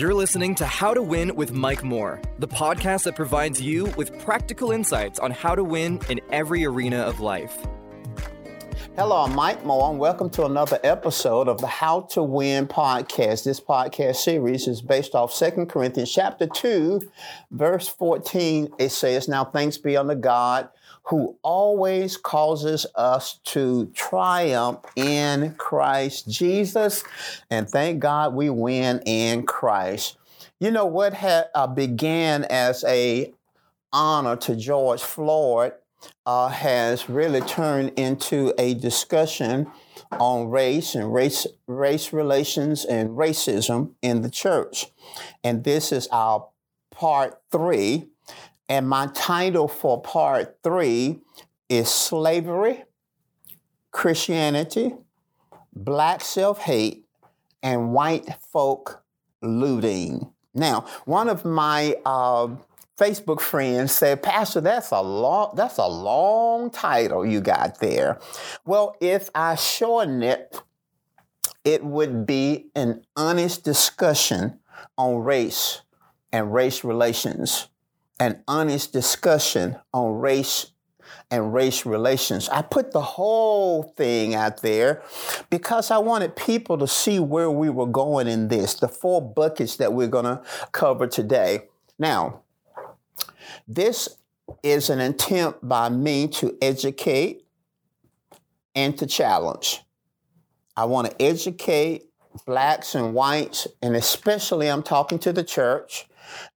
You're listening to How to Win with Mike Moore, the podcast that provides you with practical insights on how to win in every arena of life. Hello, I'm Mike Moore, and welcome to another episode of the How to Win podcast. This podcast series is based off 2 Corinthians chapter 2, verse 14. It says, Now thanks be unto God who always causes us to triumph in Christ Jesus. And thank God we win in Christ. You know what had uh, began as a honor to George Floyd uh, has really turned into a discussion on race and race race relations and racism in the church. And this is our part three. And my title for part three is Slavery, Christianity, Black Self Hate, and White Folk Looting. Now, one of my uh, Facebook friends said, Pastor, that's a long that's a long title you got there. Well, if I shorten it, it would be an honest discussion on race and race relations an honest discussion on race and race relations. I put the whole thing out there because I wanted people to see where we were going in this, the four buckets that we're going to cover today. Now, this is an attempt by me to educate and to challenge. I want to educate blacks and whites, and especially I'm talking to the church,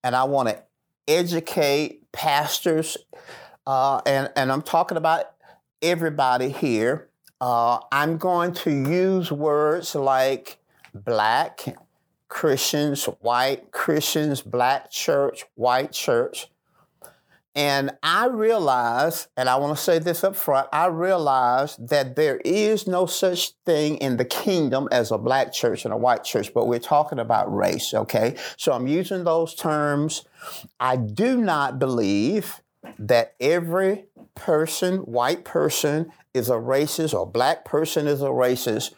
and I want to educate pastors, uh, and, and I'm talking about everybody here. Uh, I'm going to use words like black Christians, white Christians, black church, white church. And I realize, and I want to say this up front, I realize that there is no such thing in the kingdom as a black church and a white church, but we're talking about race, okay? So I'm using those terms. I do not believe that every person, white person, is a racist or black person is a racist.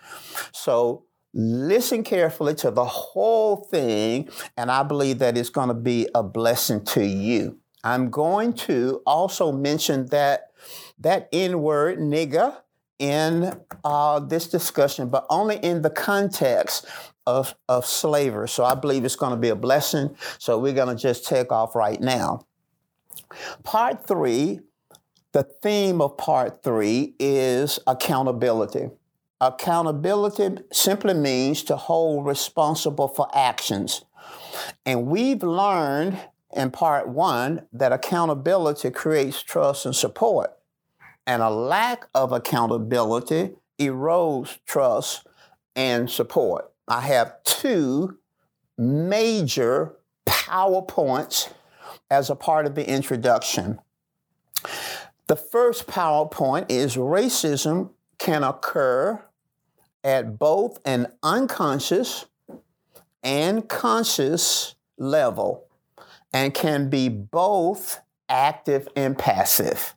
So listen carefully to the whole thing, and I believe that it's going to be a blessing to you. I'm going to also mention that that N word, nigger, in uh, this discussion, but only in the context of, of slavery. So I believe it's going to be a blessing. So we're going to just take off right now. Part three, the theme of part three is accountability. Accountability simply means to hold responsible for actions. And we've learned in part one that accountability creates trust and support, and a lack of accountability erodes trust and support. I have two major PowerPoints as a part of the introduction. The first PowerPoint is racism can occur at both an unconscious and conscious level and can be both active and passive.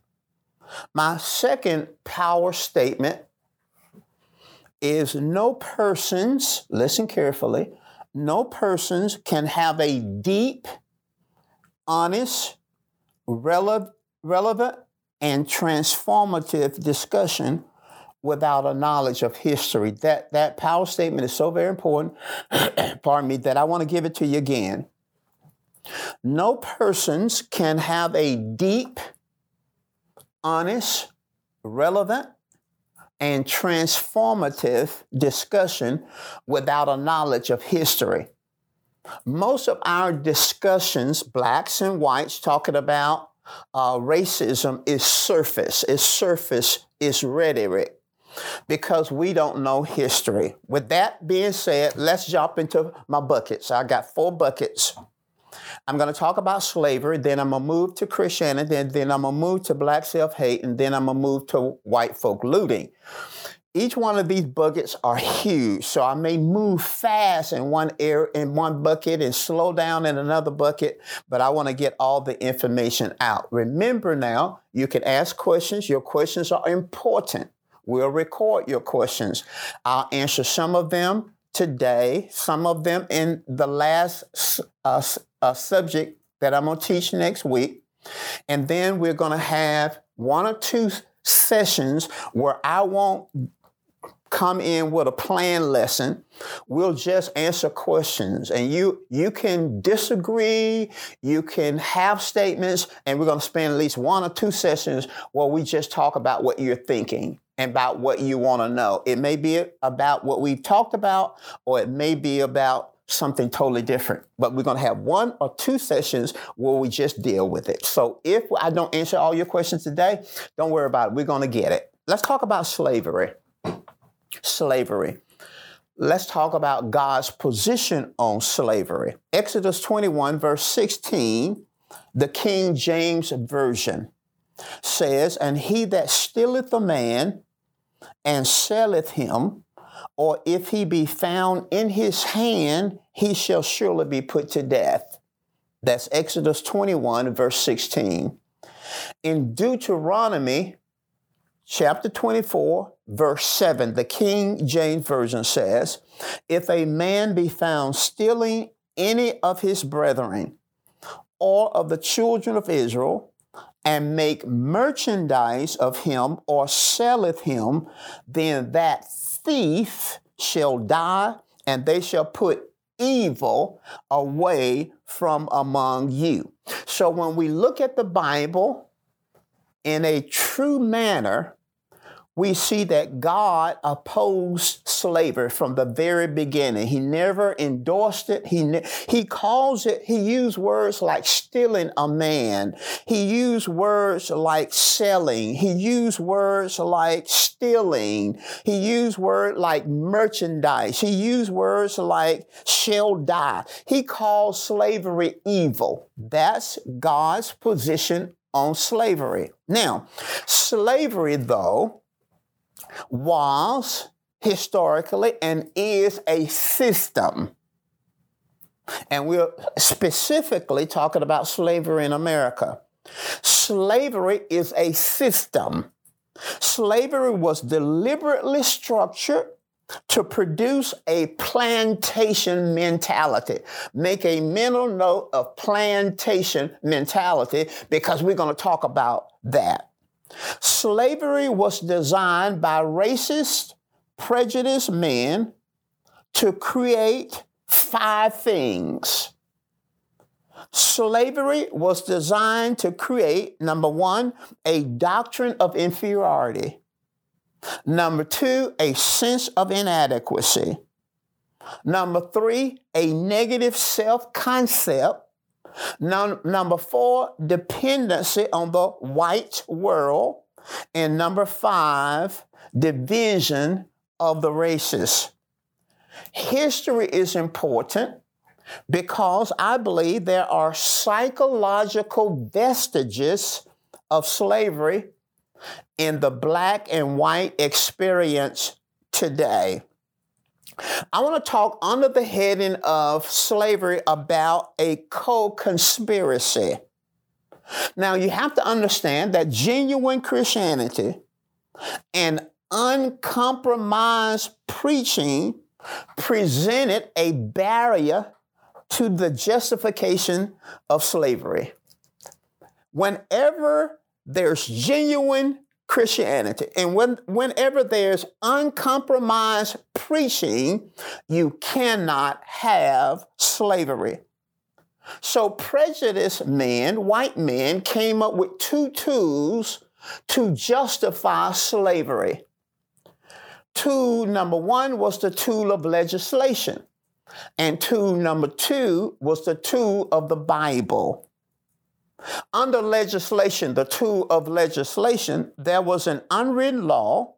My second power statement is no persons, listen carefully, no persons can have a deep, honest, rele- relevant, and transformative discussion without a knowledge of history. That, that power statement is so very important, pardon me, that I want to give it to you again. No persons can have a deep, honest, relevant, and transformative discussion without a knowledge of history. Most of our discussions, blacks and whites, talking about uh, racism is surface, is surface, is rhetoric because we don't know history. With that being said, let's jump into my buckets. I got four buckets. I'm going to talk about slavery, then I'm going to move to Christianity, then, then I'm going to move to black self hate, and then I'm going to move to white folk looting. Each one of these buckets are huge, so I may move fast in one in one bucket and slow down in another bucket, but I want to get all the information out. Remember now, you can ask questions. Your questions are important. We'll record your questions. I'll answer some of them today, some of them in the last uh, uh, subject that I'm going to teach next week. And then we're going to have one or two sessions where I won't come in with a plan lesson. We'll just answer questions and you you can disagree, you can have statements and we're going to spend at least one or two sessions where we just talk about what you're thinking and about what you want to know. It may be about what we've talked about or it may be about something totally different. But we're going to have one or two sessions where we just deal with it. So if I don't answer all your questions today, don't worry about it. We're going to get it. Let's talk about slavery. Slavery. Let's talk about God's position on slavery. Exodus 21, verse 16, the King James Version says, And he that stealeth a man and selleth him, or if he be found in his hand, he shall surely be put to death. That's Exodus 21, verse 16. In Deuteronomy chapter 24, verse 7, the King James Version says, If a man be found stealing any of his brethren or of the children of Israel, and make merchandise of him or selleth him, then that thief shall die, and they shall put evil away from among you. So when we look at the Bible in a true manner, we see that God opposed slavery from the very beginning. He never endorsed it. He, ne- he calls it, he used words like stealing a man. He used words like selling. He used words like stealing. He used words like merchandise. He used words like shall die. He calls slavery evil. That's God's position on slavery. Now, slavery, though, was historically and is a system. And we're specifically talking about slavery in America. Slavery is a system. Slavery was deliberately structured to produce a plantation mentality. Make a mental note of plantation mentality because we're going to talk about that. Slavery was designed by racist, prejudiced men to create five things. Slavery was designed to create, number one, a doctrine of inferiority. Number two, a sense of inadequacy. Number three, a negative self concept number four, dependency on the white world. And number five, division of the races. History is important because I believe there are psychological vestiges of slavery in the black and white experience today. I want to talk under the heading of slavery about a co conspiracy. Now, you have to understand that genuine Christianity and uncompromised preaching presented a barrier to the justification of slavery. Whenever there's genuine Christianity. And when, whenever there's uncompromised preaching, you cannot have slavery. So prejudiced men, white men, came up with two tools to justify slavery. Tool number one was the tool of legislation, and tool number two was the tool of the Bible. Under legislation, the tool of legislation, there was an unwritten law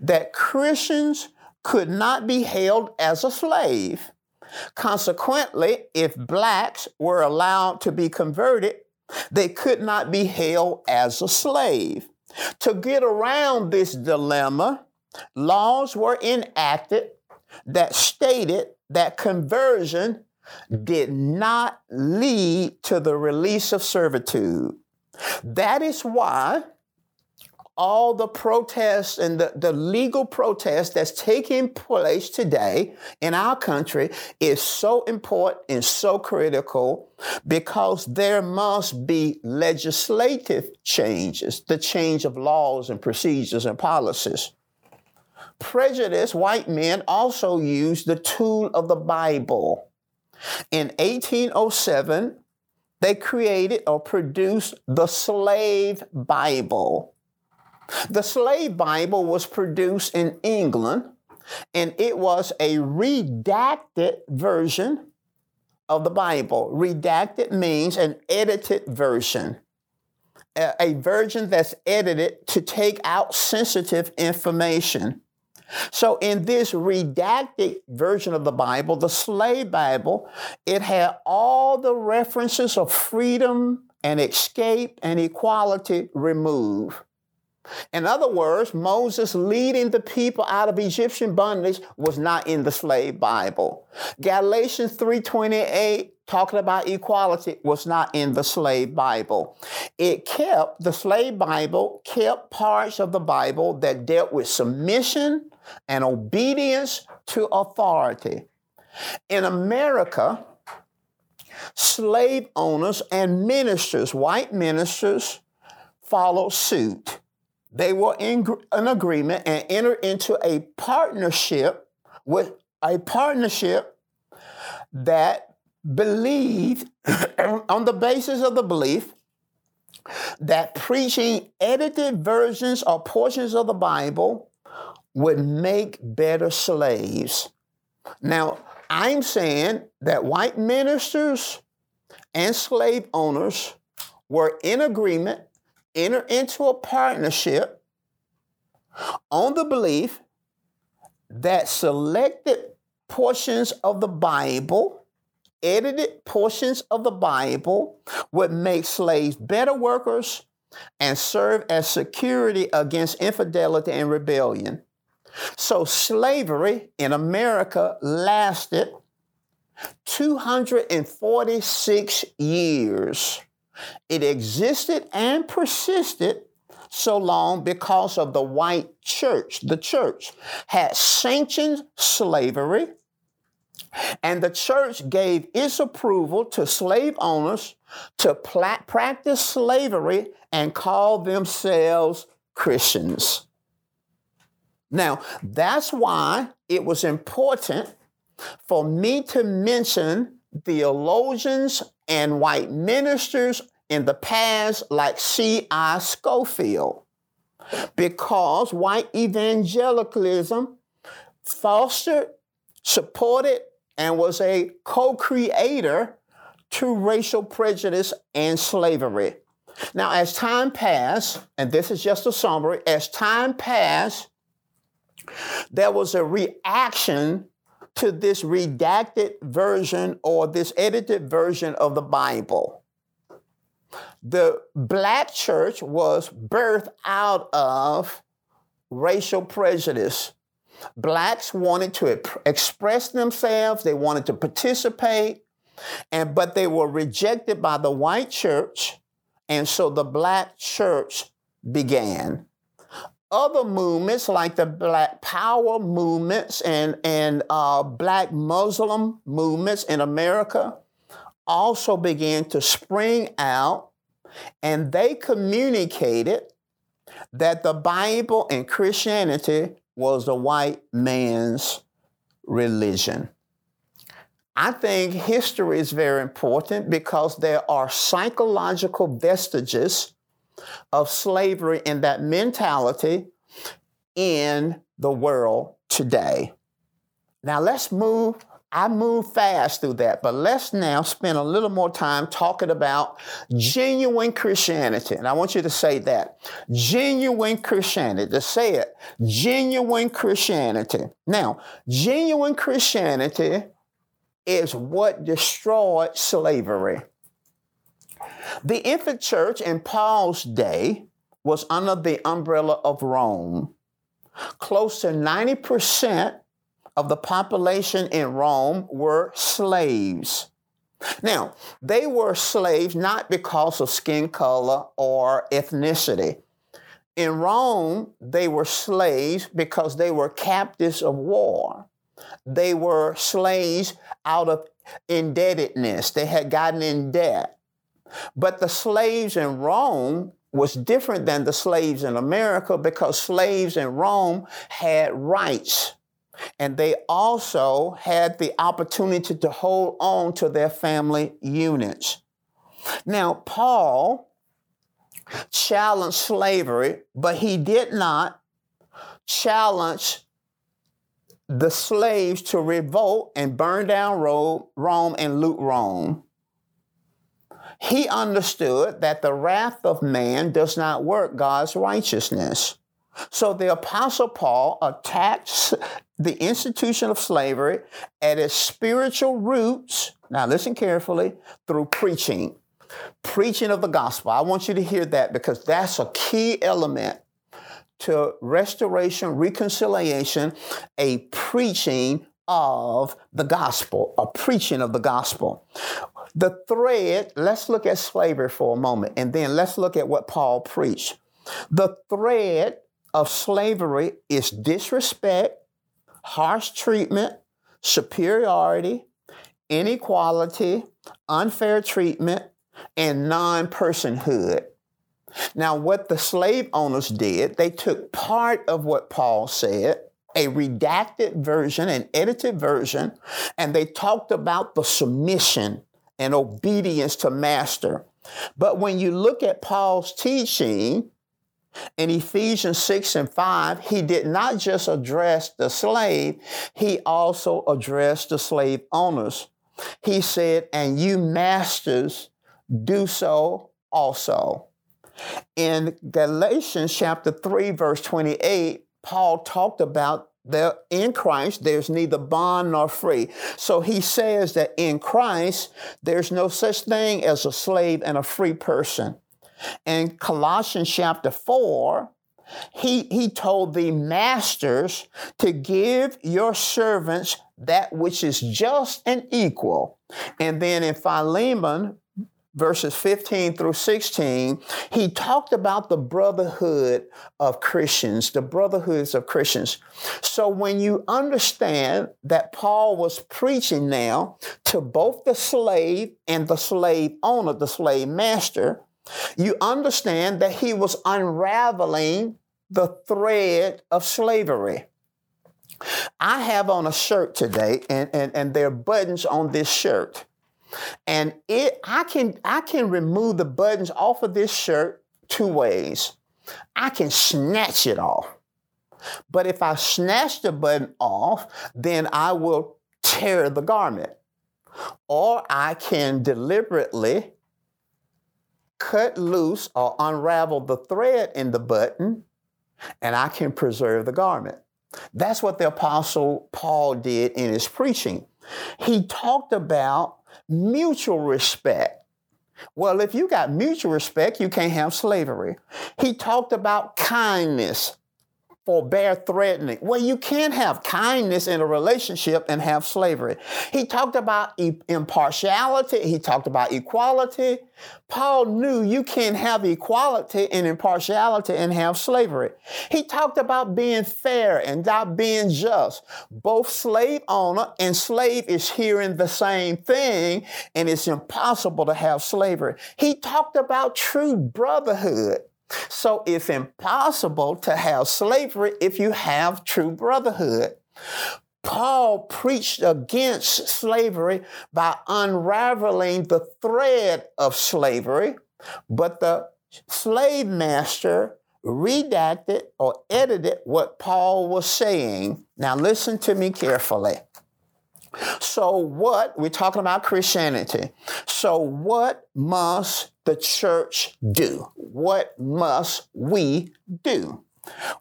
that Christians could not be held as a slave. Consequently, if blacks were allowed to be converted, they could not be held as a slave. To get around this dilemma, laws were enacted that stated that conversion did not lead to the release of servitude. That is why all the protests and the, the legal protests that's taking place today in our country is so important and so critical because there must be legislative changes, the change of laws and procedures and policies. Prejudice, white men also used the tool of the Bible. In 1807, they created or produced the Slave Bible. The Slave Bible was produced in England and it was a redacted version of the Bible. Redacted means an edited version, a version that's edited to take out sensitive information. So, in this redacted version of the Bible, the slave Bible, it had all the references of freedom and escape and equality removed. In other words, Moses leading the people out of Egyptian bondage was not in the slave Bible. Galatians 3:28 talking about equality was not in the slave Bible. It kept the slave Bible kept parts of the Bible that dealt with submission and obedience to authority. In America, slave owners and ministers, white ministers, followed suit they were in an agreement and entered into a partnership with a partnership that believed on the basis of the belief that preaching edited versions or portions of the Bible would make better slaves. Now, I'm saying that white ministers and slave owners were in agreement enter into a partnership on the belief that selected portions of the Bible, edited portions of the Bible, would make slaves better workers and serve as security against infidelity and rebellion. So slavery in America lasted 246 years. It existed and persisted so long because of the white church. The church had sanctioned slavery, and the church gave its approval to slave owners to practice slavery and call themselves Christians. Now, that's why it was important for me to mention theologians and white ministers in the past, like C.I. Scofield, because white evangelicalism fostered, supported, and was a co creator to racial prejudice and slavery. Now, as time passed, and this is just a summary, as time passed, there was a reaction to this redacted version or this edited version of the Bible. The black church was birthed out of racial prejudice. Blacks wanted to express themselves, they wanted to participate, and but they were rejected by the white church, and so the black church began. Other movements like the Black Power movements and, and uh, Black Muslim movements in America also began to spring out, and they communicated that the Bible and Christianity was the white man's religion. I think history is very important because there are psychological vestiges of slavery and that mentality in the world today. Now let's move. I move fast through that, but let's now spend a little more time talking about genuine Christianity. And I want you to say that genuine Christianity, to say it, genuine Christianity. Now, genuine Christianity is what destroyed slavery. The infant church in Paul's day was under the umbrella of Rome. Close to 90% of the population in Rome were slaves. Now, they were slaves not because of skin color or ethnicity. In Rome, they were slaves because they were captives of war. They were slaves out of indebtedness. They had gotten in debt. But the slaves in Rome was different than the slaves in America because slaves in Rome had rights. And they also had the opportunity to hold on to their family units. Now, Paul challenged slavery, but he did not challenge the slaves to revolt and burn down Rome and loot Rome. He understood that the wrath of man does not work God's righteousness. So the Apostle Paul attacks the institution of slavery at its spiritual roots. Now, listen carefully through preaching, preaching of the gospel. I want you to hear that because that's a key element to restoration, reconciliation, a preaching of the gospel, a preaching of the gospel. The thread, let's look at slavery for a moment, and then let's look at what Paul preached. The thread of slavery is disrespect, harsh treatment, superiority, inequality, unfair treatment, and non personhood. Now, what the slave owners did, they took part of what Paul said, a redacted version, an edited version, and they talked about the submission and obedience to master. But when you look at Paul's teaching in Ephesians 6 and 5, he did not just address the slave, he also addressed the slave owners. He said, And you masters do so also. In Galatians chapter 3, verse 28, Paul talked about that in Christ there's neither bond nor free. So he says that in Christ there's no such thing as a slave and a free person. In Colossians chapter 4, he, he told the masters to give your servants that which is just and equal. And then in Philemon, verses 15 through 16, he talked about the brotherhood of Christians, the brotherhoods of Christians. So when you understand that Paul was preaching now to both the slave and the slave owner, the slave master, you understand that he was unraveling the thread of slavery. I have on a shirt today, and, and, and there are buttons on this shirt. And it I can I can remove the buttons off of this shirt two ways. I can snatch it off. But if I snatch the button off, then I will tear the garment. Or I can deliberately cut loose or unravel the thread in the button and I can preserve the garment. That's what the Apostle Paul did in his preaching. He talked about mutual respect. Well, if you got mutual respect, you can't have slavery. He talked about kindness forbear threatening. Well, you can't have kindness in a relationship and have slavery. He talked about e- impartiality. He talked about equality. Paul knew you can't have equality and impartiality and have slavery. He talked about being fair and not being just. Both slave owner and slave is hearing the same thing, and it's impossible to have slavery. He talked about true brotherhood. So it's impossible to have slavery if you have true brotherhood. Paul preached against slavery by unraveling the thread of slavery, but the slave master redacted or edited what Paul was saying. Now, listen to me carefully. So, what we're talking about Christianity. So, what must the church do? What must we do?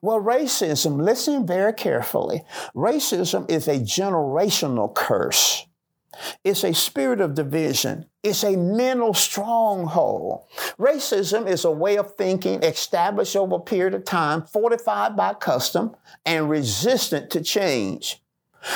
Well, racism, listen very carefully. Racism is a generational curse. It's a spirit of division. It's a mental stronghold. Racism is a way of thinking established over a period of time, fortified by custom, and resistant to change.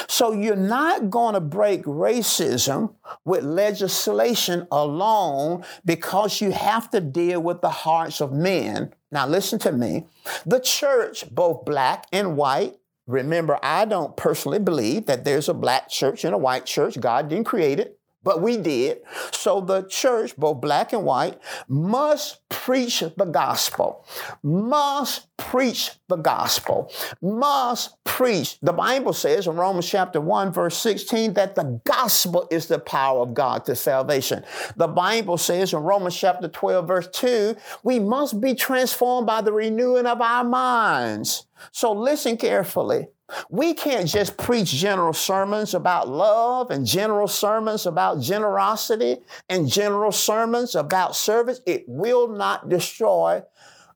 So you're not going to break racism with legislation alone because you have to deal with the hearts of men. Now, listen to me. The church, both black and white, remember, I don't personally believe that there's a black church and a white church. God didn't create it but we did. So the church, both black and white, must preach the gospel, must preach the gospel, must preach. The Bible says in Romans chapter 1, verse 16, that the gospel is the power of God to salvation. The Bible says in Romans chapter 12, verse 2, we must be transformed by the renewing of our minds. So listen carefully. We can't just preach general sermons about love and general sermons about generosity and general sermons about service. It will not destroy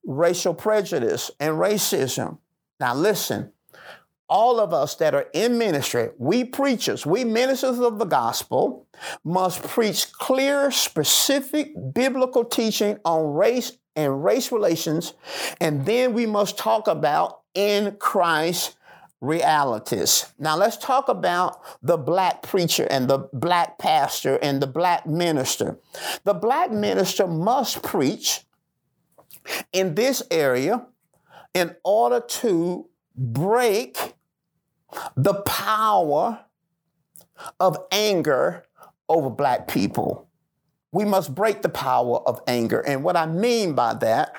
racial prejudice and racism. Now, listen, all of us that are in ministry, we preachers, we ministers of the gospel, must preach clear, specific biblical teaching on race and race relations. And then we must talk about in Christ realities. Now let's talk about the black preacher and the black pastor and the black minister. The black minister must preach in this area in order to break the power of anger over black people. We must break the power of anger. And what I mean by that,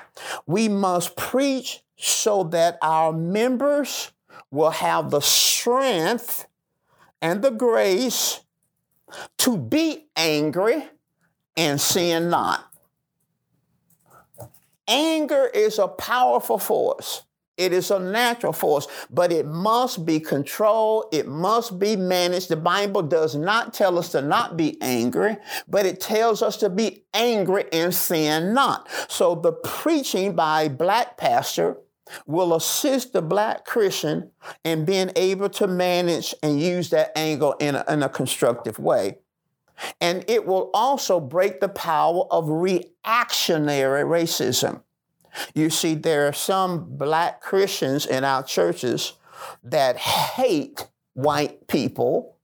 we must preach so that our members will have the strength and the grace to be angry and sin not. Anger is a powerful force. It is a natural force, but it must be controlled. It must be managed. The Bible does not tell us to not be angry, but it tells us to be angry and sin not. So the preaching by black pastor will assist the black Christian in being able to manage and use that angle in a, in a constructive way. And it will also break the power of reactionary racism. You see, there are some black Christians in our churches that hate white people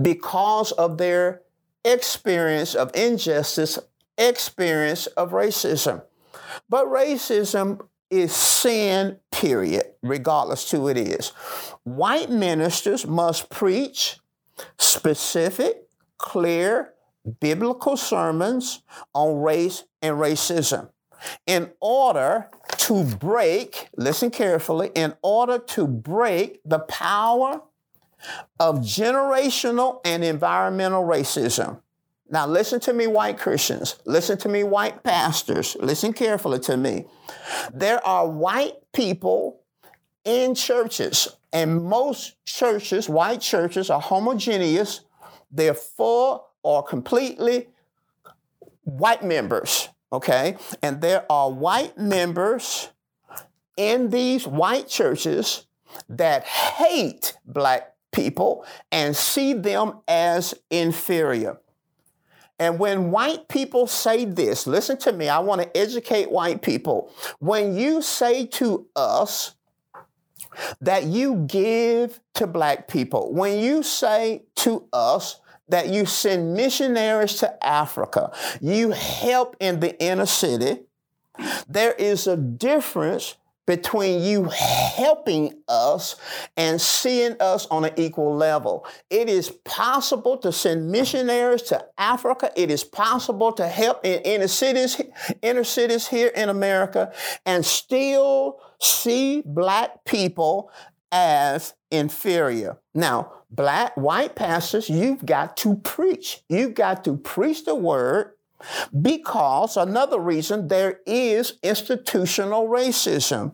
because of their experience of injustice, experience of racism. But racism is sin, period, regardless to it is. White ministers must preach specific, clear, biblical sermons on race and racism in order to break, listen carefully, in order to break the power of generational and environmental racism. Now, listen to me, white Christians. Listen to me, white pastors. Listen carefully to me. There are white people in churches, and most churches, white churches, are homogeneous. They're full or completely white members, okay? And there are white members in these white churches that hate black people and see them as inferior. And when white people say this, listen to me, I want to educate white people. When you say to us that you give to black people, when you say to us that you send missionaries to Africa, you help in the inner city, there is a difference between you helping us and seeing us on an equal level. It is possible to send missionaries to Africa. It is possible to help in inner cities, inner cities here in America and still see black people as inferior. Now, black, white pastors, you've got to preach. You've got to preach the word because another reason there is institutional racism.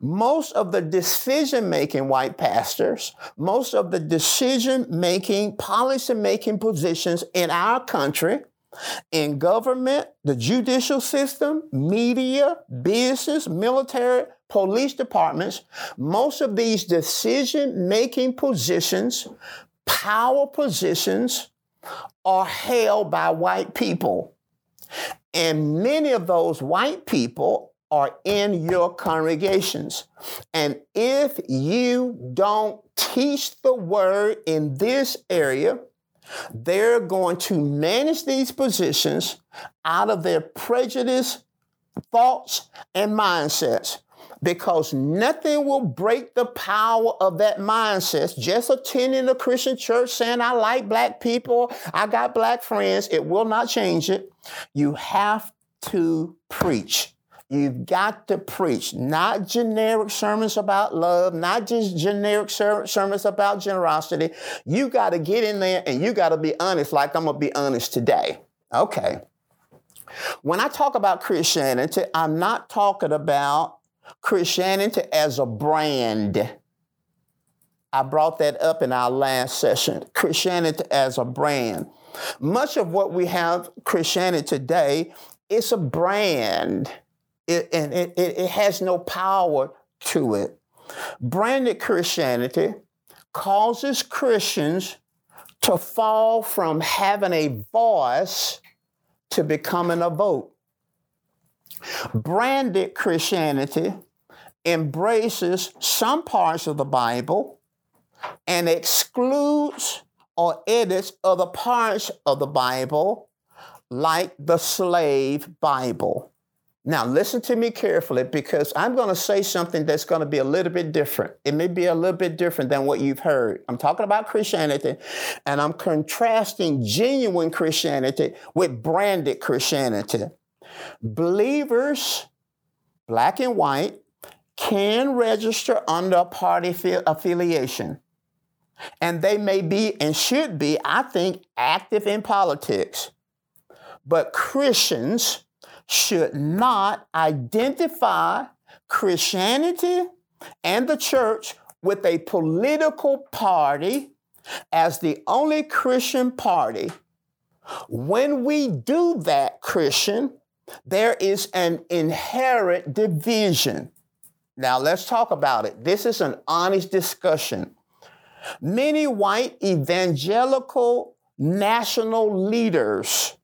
Most of the decision making white pastors, most of the decision making, policy making positions in our country, in government, the judicial system, media, business, military, police departments, most of these decision making positions, power positions, are held by white people. And many of those white people are in your congregations. And if you don't teach the word in this area, they're going to manage these positions out of their prejudice, thoughts, and mindsets because nothing will break the power of that mindset. Just attending a Christian church saying, I like black people, I got black friends, it will not change it. You have to preach. You've got to preach, not generic sermons about love, not just generic ser- sermons about generosity. You got to get in there and you got to be honest, like I'm going to be honest today. Okay. When I talk about Christianity, I'm not talking about Christianity as a brand. I brought that up in our last session. Christianity as a brand. Much of what we have Christianity today is a brand, it, and it, it, it has no power to it. Branded Christianity causes Christians to fall from having a voice to becoming a vote. Branded Christianity embraces some parts of the Bible and excludes or edits other parts of the Bible, like the slave Bible. Now, listen to me carefully because I'm going to say something that's going to be a little bit different. It may be a little bit different than what you've heard. I'm talking about Christianity and I'm contrasting genuine Christianity with branded Christianity. Believers, black and white, can register under a party affiliation. And they may be and should be, I think, active in politics. But Christians should not identify Christianity and the church with a political party as the only Christian party. When we do that, Christian, there is an inherent division. Now, let's talk about it. This is an honest discussion. Many white evangelical national leaders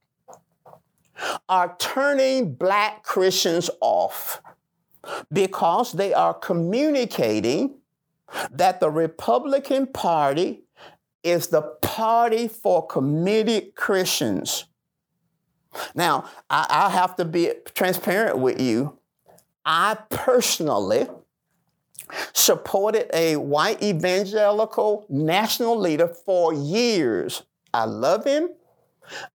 are turning black Christians off because they are communicating that the Republican Party is the party for committed Christians. Now, I, have to be transparent with you. I personally supported a white evangelical national leader for years. I love him.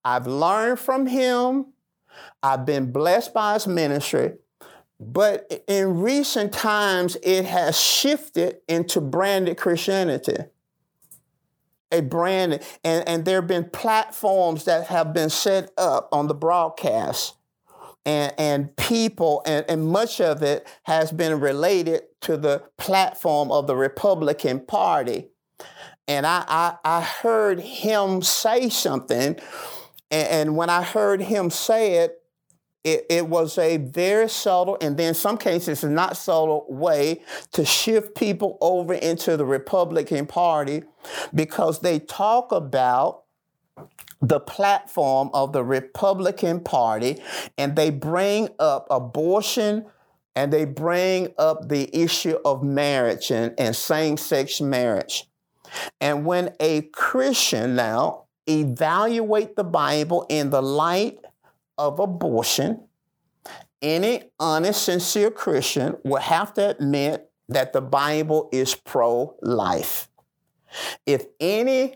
I've learned from him. I've been blessed by his ministry. But in recent times, it has shifted into branded Christianity. A brand, and, and there have been platforms that have been set up on the broadcast and, and people, and, and much of it has been related to the platform of the Republican Party. And I, I, I heard him say something, and, and when I heard him say it, it, it, was a very subtle, and then some cases not subtle way to shift people over into the Republican Party because they talk about the platform of the Republican Party and they bring up abortion and they bring up the issue of marriage and, and same sex marriage. And when a Christian now evaluate the Bible in the light of abortion, any honest, sincere Christian will have to admit that the Bible is pro life. If any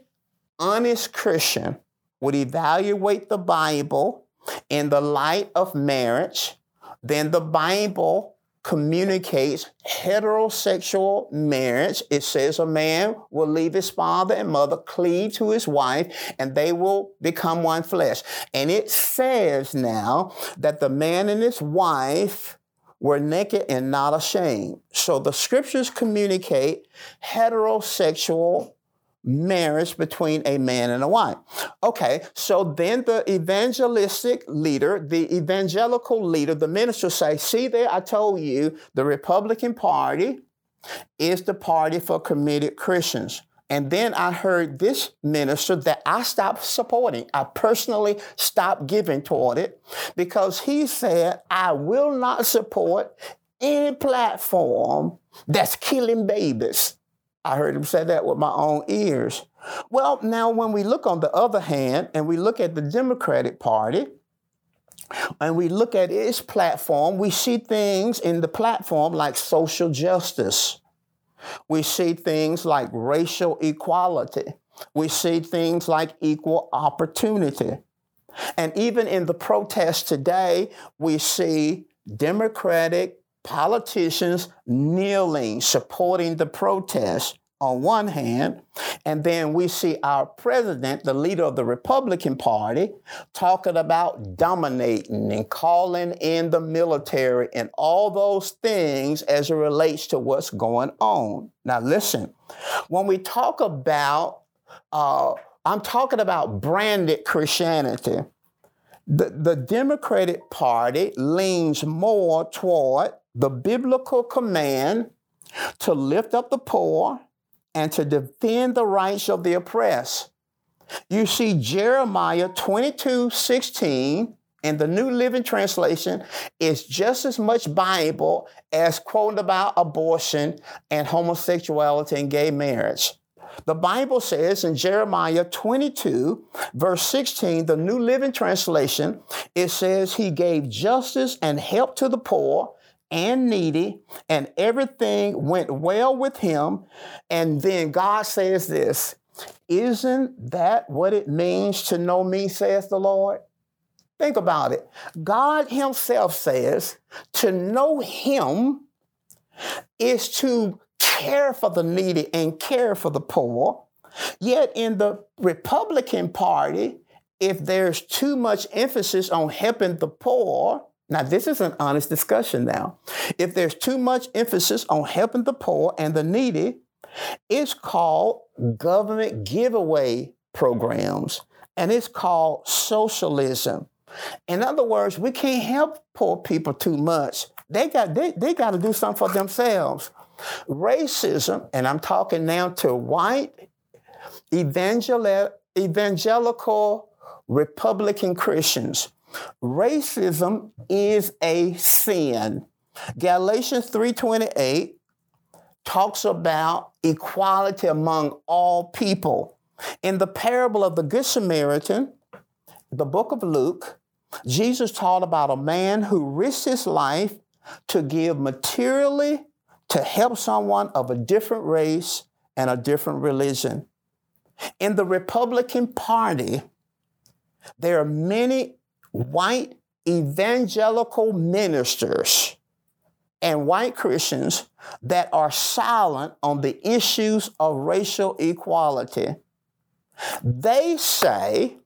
honest Christian would evaluate the Bible in the light of marriage, then the Bible communicates heterosexual marriage. It says a man will leave his father and mother, cleave to his wife, and they will become one flesh. And it says now that the man and his wife were naked and not ashamed. So the scriptures communicate heterosexual marriage between a man and a wife. Okay, so then the evangelistic leader, the evangelical leader, the minister say, see there, I told you, the Republican Party is the party for committed Christians. And then I heard this minister that I stopped supporting. I personally stopped giving toward it because he said, I will not support any platform that's killing babies. I heard him say that with my own ears. Well, now when we look on the other hand and we look at the Democratic Party, and we look at its platform, we see things in the platform like social justice. We see things like racial equality. We see things like equal opportunity. And even in the protests today, we see Democratic politicians kneeling, supporting the protest on one hand, and then we see our president, the leader of the Republican Party, talking about dominating and calling in the military and all those things as it relates to what's going on. Now, listen, when we talk about, uh, I'm talking about branded Christianity. The, the Democratic Party leans more toward the biblical command to lift up the poor and to defend the rights of the oppressed. You see Jeremiah 22 16 in the New Living Translation is just as much Bible as quoting about abortion and homosexuality and gay marriage. The Bible says in Jeremiah 22, verse 16, the New Living Translation, it says, He gave justice and help to the poor and needy, and everything went well with him. And then God says this Isn't that what it means to know me, says the Lord? Think about it. God Himself says to know Him is to care for the needy and care for the poor. Yet in the Republican Party, if there's too much emphasis on helping the poor, now, this is an honest discussion now. If there's too much emphasis on helping the poor and the needy, it's called government giveaway programs and it's called socialism. In other words, we can't help poor people too much. They got, they, they got to do something for themselves. Racism, and I'm talking now to white evangel- evangelical Republican Christians Racism is a sin. Galatians 3:28 talks about equality among all people. In the parable of the Good Samaritan, the book of Luke, Jesus taught about a man who risked his life to give materially to help someone of a different race and a different religion. In the Republican Party, there are many white evangelical ministers and white Christians that are silent on the issues of racial equality. They say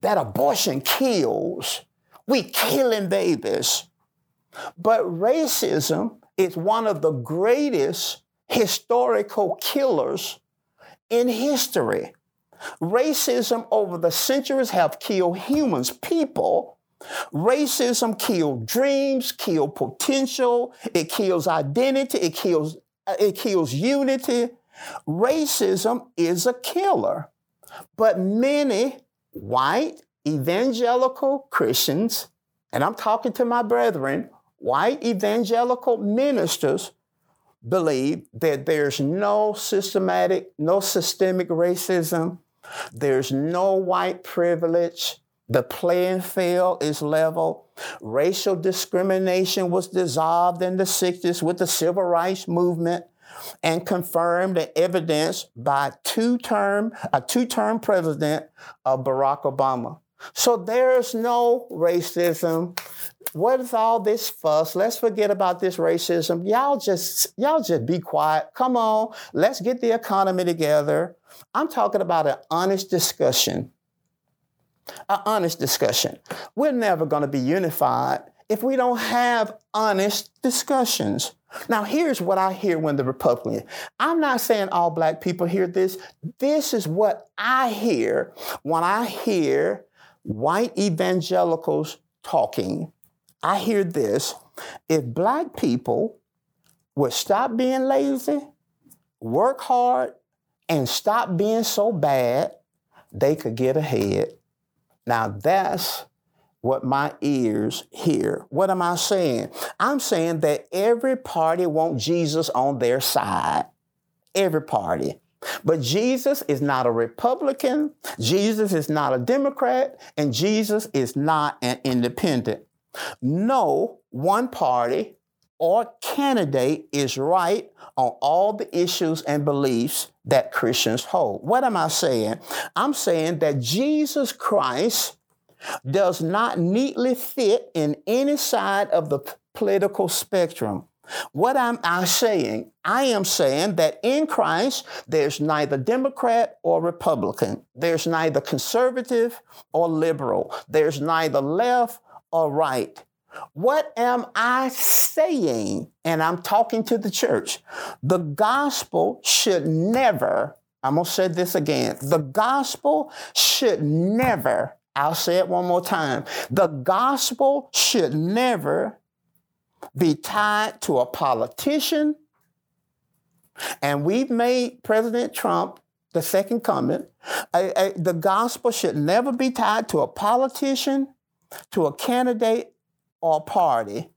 that abortion kills, we killing babies. But racism is one of the greatest historical killers in history. Racism over the centuries have killed humans, people. Racism kills dreams, kills potential, it kills identity, it kills, it kills unity. Racism is a killer. But many white evangelical Christians, and I'm talking to my brethren, white evangelical ministers believe that there's no systematic, no systemic racism there's no white privilege. The playing field is level. Racial discrimination was dissolved in the 60s with the civil rights movement and confirmed and evidenced by two-term, a two-term president of Barack Obama. So there's no racism. What is all this fuss? Let's forget about this racism. Y'all just y'all just be quiet. Come on, let's get the economy together. I'm talking about an honest discussion. An honest discussion. We're never going to be unified if we don't have honest discussions. Now, here's what I hear when the Republican, I'm not saying all black people hear this. This is what I hear when I hear white evangelicals talking. I hear this. If black people would stop being lazy, work hard, and stop being so bad, they could get ahead. Now that's what my ears hear. What am I saying? I'm saying that every party wants Jesus on their side. every party. But Jesus is not a Republican, Jesus is not a Democrat, and Jesus is not an independent. No one party or candidate is right on all the issues and beliefs that Christians hold. What am I saying? I'm saying that Jesus Christ does not neatly fit in any side of the political spectrum. What am I saying? I am saying that in Christ, there's neither Democrat or Republican. There's neither conservative or liberal. There's neither left or right. What am I saying? And I'm talking to the church. The gospel should never, I'm going to say this again. The gospel should never, I'll say it one more time. The gospel should never be tied to a politician. And we've made President Trump the second coming. the gospel should never be tied to a politician, to a candidate, or a party.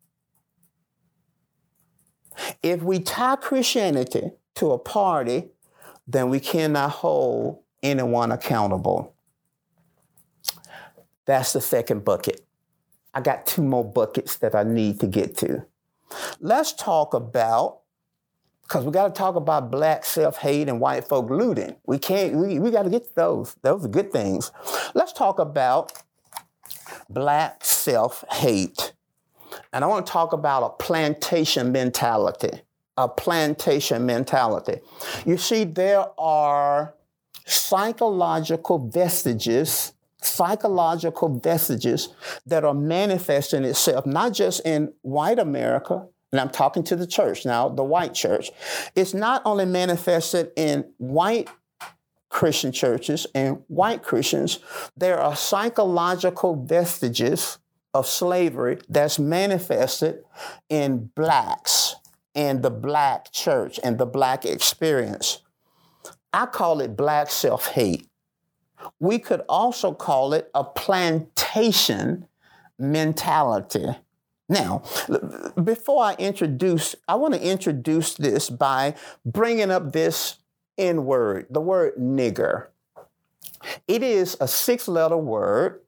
If we tie Christianity to a party, then we cannot hold anyone accountable. That's the second bucket. I got two more buckets that I need to get to. Let's talk about, because we got to talk about black self hate and white folk looting. We can't, we, we got to get to those. Those are good things. Let's talk about black self hate. And I want to talk about a plantation mentality. A plantation mentality. You see, there are psychological vestiges psychological vestiges that are manifesting itself, not just in white America, and I'm talking to the church now, the white church. It's not only manifested in white Christian churches and white Christians, there are psychological vestiges of slavery that's manifested in blacks and the black church and the black experience. I call it black self hate. We could also call it a plantation mentality. Now, before I introduce, I want to introduce this by bringing up this N word, the word nigger. It is a six letter word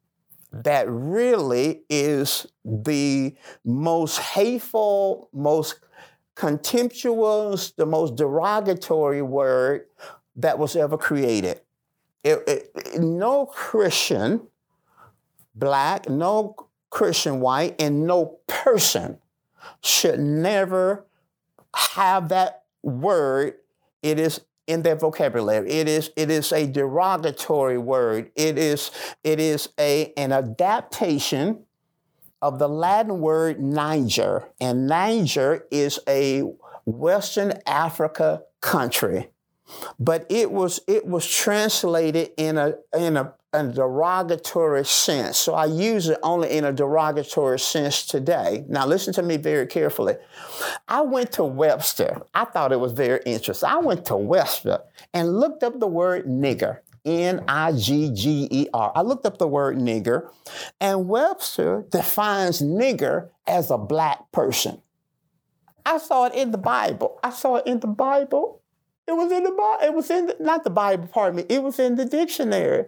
that really is the most hateful, most contemptuous, the most derogatory word that was ever created it, it, no Christian black, no Christian white, and no person should never have that word. It is in their vocabulary. It is it is a derogatory word. It is it is a an adaptation of the Latin word Niger, and Niger is a Western Africa country but it was it was translated in a in a, a, derogatory sense. So I use it only in a derogatory sense today. Now listen to me very carefully. I went to Webster. I thought it was very interesting. I went to Webster and looked up the word nigger. N I G G E R. I looked up the word nigger, and Webster defines nigger as a black person. I saw it in the Bible. I saw it in the Bible. It was in the It was in the, not the Bible, pardon me. It was in the dictionary.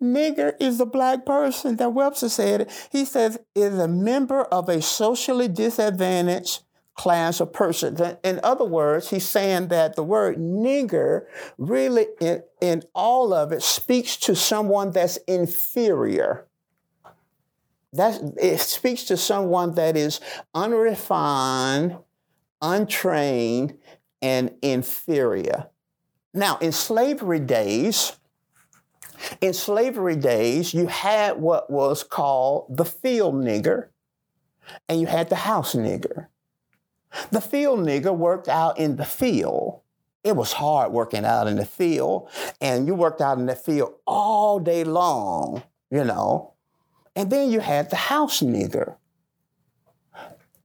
Nigger is a black person that Webster said. He says is a member of a socially disadvantaged class of persons. In other words, he's saying that the word nigger really, in, in all of it, speaks to someone that's inferior. That it speaks to someone that is unrefined, untrained, and inferior. Now, in slavery days, in slavery days, you had what was called the field nigger and you had the house nigger. The field nigger worked out in the field. It was hard working out in the field, and you worked out in the field all day long, you know. And then you had the house nigger.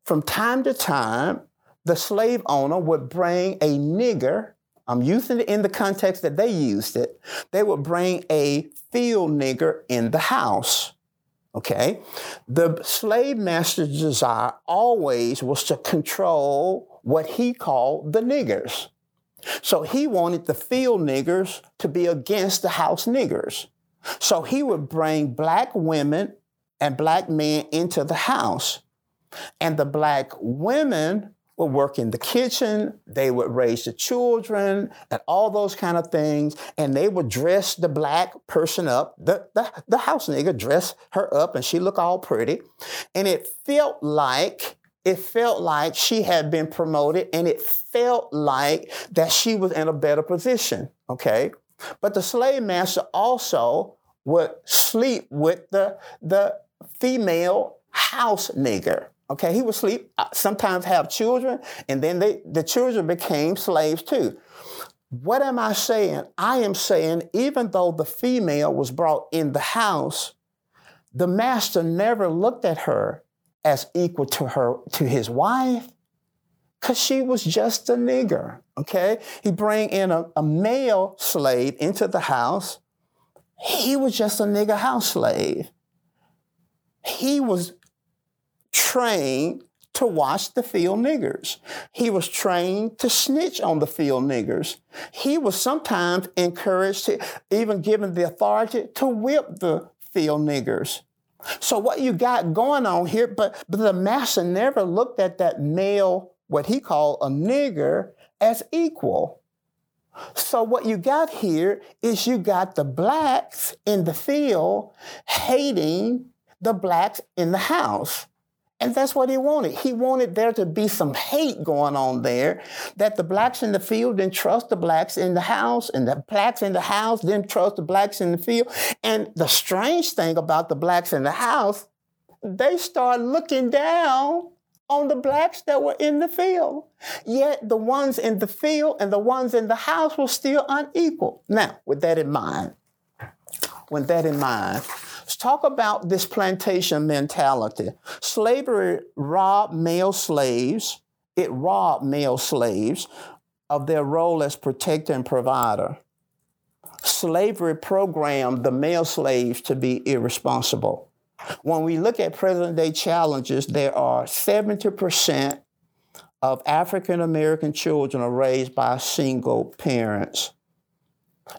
From time to time, the slave owner would bring a nigger, I'm using it in the context that they used it, they would bring a field nigger in the house. Okay? The slave master's desire always was to control what he called the niggers. So he wanted the field niggers to be against the house niggers. So he would bring black women and black men into the house. And the black women would work in the kitchen, they would raise the children, and all those kind of things. And they would dress the black person up, the, the, the house nigga dress her up, and she look all pretty. And it felt like it felt like she had been promoted and it felt like that she was in a better position. Okay. But the slave master also would sleep with the, the female house nigger. Okay, he would sleep, uh, sometimes have children, and then they, the children became slaves too. What am I saying? I am saying, even though the female was brought in the house, the master never looked at her as equal to her to his wife because she was just a nigger okay he bring in a, a male slave into the house he was just a nigger house slave he was trained to watch the field niggers. He was trained to snitch on the field niggers. He was sometimes encouraged to, even given the authority to whip the field niggers. So what you got going on here, but, but the master never looked at that male, what he called a nigger, as equal. So what you got here is you got the blacks in the field hating the blacks in the house. And that's what he wanted. He wanted there to be some hate going on there, that the blacks in the field didn't trust the blacks in the house, and the blacks in the house didn't trust the blacks in the field. And the strange thing about the blacks in the house, they start looking down on the blacks that were in the field. Yet the ones in the field and the ones in the house were still unequal. Now, with that in mind, with that in mind, talk about this plantation mentality. Slavery robbed male slaves, it robbed male slaves of their role as protector and provider. Slavery programmed the male slaves to be irresponsible. When we look at present day challenges, there are 70% of African American children are raised by single parents.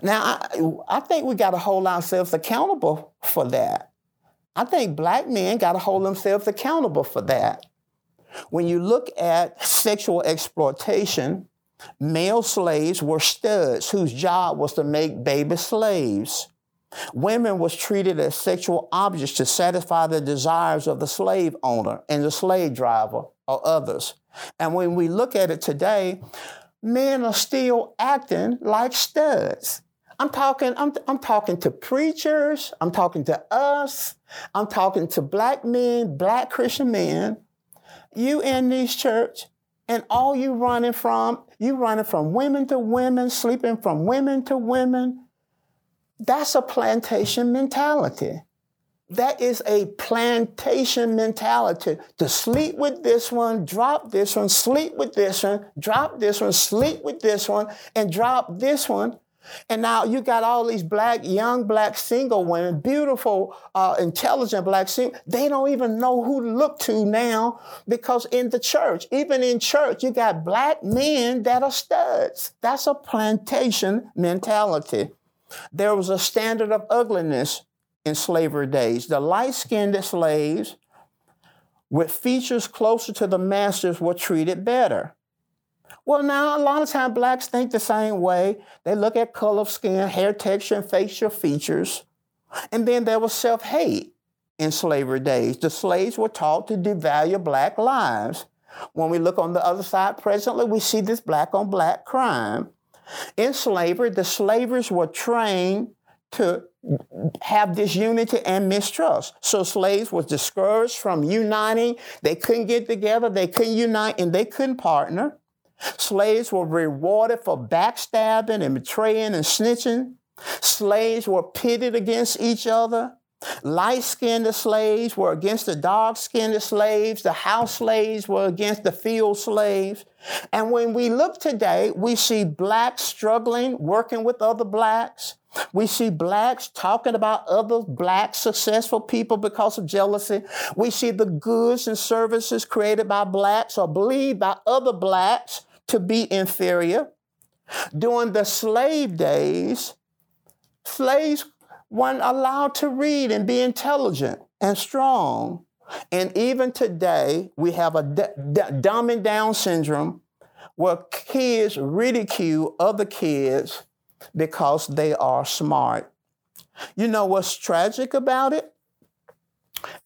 Now, I, I think we got to hold ourselves accountable for that. I think black men got to hold themselves accountable for that. When you look at sexual exploitation, male slaves were studs whose job was to make baby slaves. Women was treated as sexual objects to satisfy the desires of the slave owner and the slave driver or others. And when we look at it today, men are still acting like studs. I'm talking, I'm, I'm talking to preachers, I'm talking to us, I'm talking to black men, black Christian men. You in these church, and all you running from, you running from women to women, sleeping from women to women. That's a plantation mentality. That is a plantation mentality to sleep with this one, drop this one, sleep with this one, drop this one, sleep with this one, and drop this one. And now you got all these black, young black single women, beautiful, uh, intelligent black single. They don't even know who to look to now because in the church, even in church, you got black men that are studs. That's a plantation mentality. There was a standard of ugliness in slavery days. The light skinned slaves with features closer to the masters were treated better. Well, now a lot of times blacks think the same way. They look at color of skin, hair texture, and facial features. And then there was self hate in slavery days. The slaves were taught to devalue black lives. When we look on the other side presently, we see this black on black crime. In slavery, the slavers were trained to have disunity and mistrust. So slaves were discouraged from uniting. They couldn't get together, they couldn't unite, and they couldn't partner. Slaves were rewarded for backstabbing and betraying and snitching. Slaves were pitted against each other. Light skinned slaves were against the dark skinned slaves. The house slaves were against the field slaves. And when we look today, we see blacks struggling, working with other blacks. We see blacks talking about other black successful people because of jealousy. We see the goods and services created by blacks or believed by other blacks to be inferior. During the slave days, slaves weren't allowed to read and be intelligent and strong. And even today, we have a d- d- dumbing down syndrome where kids ridicule other kids because they are smart. You know what's tragic about it?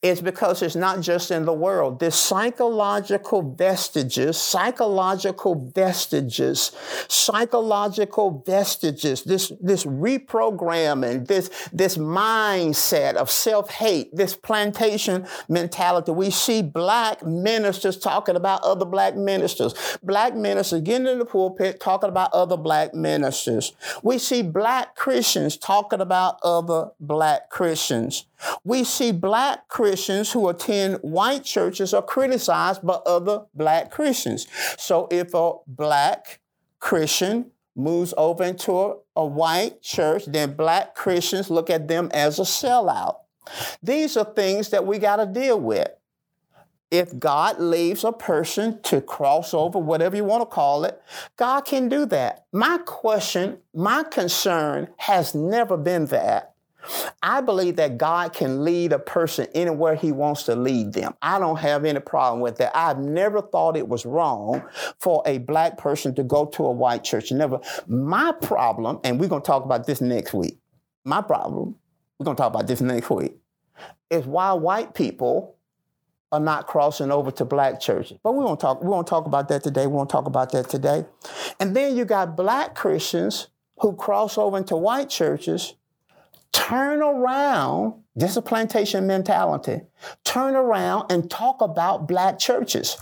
It's because it's not just in the world. This psychological vestiges, psychological vestiges, psychological vestiges, this, this reprogramming, this, this mindset of self-hate, this plantation mentality. We see black ministers talking about other black ministers, black ministers getting in the pulpit talking about other black ministers. We see black Christians talking about other black Christians. We see black Christians who attend white churches are criticized by other black Christians. So if a black Christian moves over into a, a white church, then black Christians look at them as a sellout. These are things that we got to deal with. If God leaves a person to cross over, whatever you want to call it, God can do that. My question, my concern has never been that. I believe that God can lead a person anywhere He wants to lead them. I don't have any problem with that. I've never thought it was wrong for a black person to go to a white church. Never. My problem, and we're going to talk about this next week. My problem, we're going to talk about this next week, is why white people are not crossing over to black churches. But we won't talk. We won't talk about that today. We won't talk about that today. And then you got black Christians who cross over into white churches turn around, this is a plantation mentality, turn around and talk about black churches.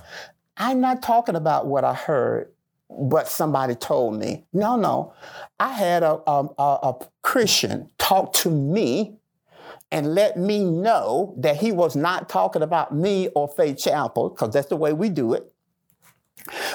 I'm not talking about what I heard, what somebody told me. No, no. I had a, a, a Christian talk to me and let me know that he was not talking about me or Faith Chapel, because that's the way we do it.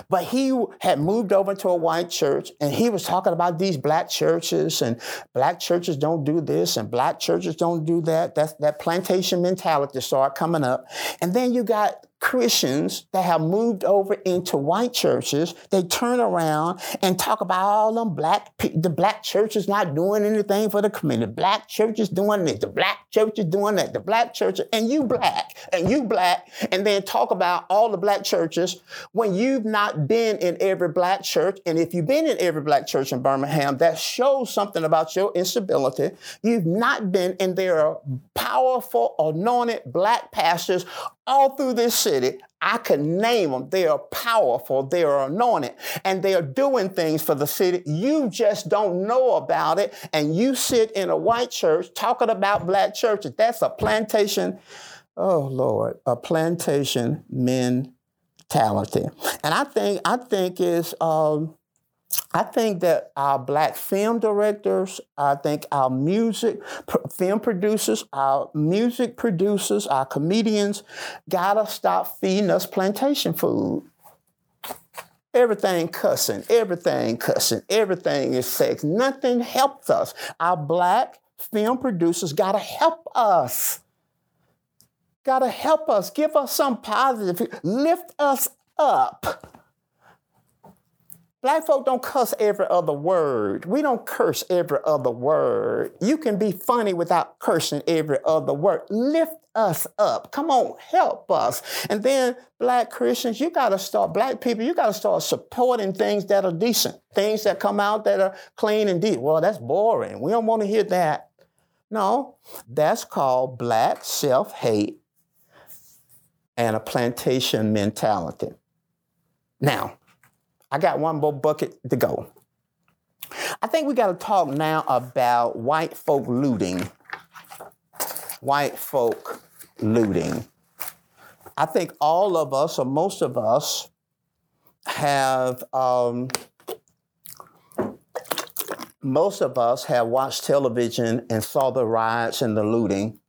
But he had moved over to a white church and he was talking about these black churches and black churches don't do this and black churches don't do that. That's that plantation mentality started coming up. And then you got Christians that have moved over into white churches, they turn around and talk about all them black, the black church is not doing anything for the community. Black church is doing this. The black church is doing that. The black church, and you black, and you black, and then talk about all the black churches when you've not been in every black church. And if you've been in every black church in Birmingham, that shows something about your instability. You've not been, and there are powerful, anointed black pastors all through this city. I could name them. They are powerful, they are anointed, and they are doing things for the city. You just don't know about it, and you sit in a white church talking about black churches. That's a plantation, oh Lord, a plantation mentality. And I think, I think is um, I think that our black film directors, I think our music film producers, our music producers, our comedians gotta stop feeding us plantation food. Everything cussing, everything cussing, everything is sex. Nothing helps us. Our black film producers gotta help us. Gotta help us. Give us some positive. Lift us up. Black folk don't cuss every other word. We don't curse every other word. You can be funny without cursing every other word. Lift us up. Come on, help us. And then, black Christians, you got to start, black people, you got to start supporting things that are decent, things that come out that are clean and deep. Well, that's boring. We don't want to hear that. No, that's called black self hate and a plantation mentality. Now, I got one more bucket to go. I think we got to talk now about white folk looting. White folk looting. I think all of us, or most of us, have, um, most of us have watched television and saw the riots and the looting.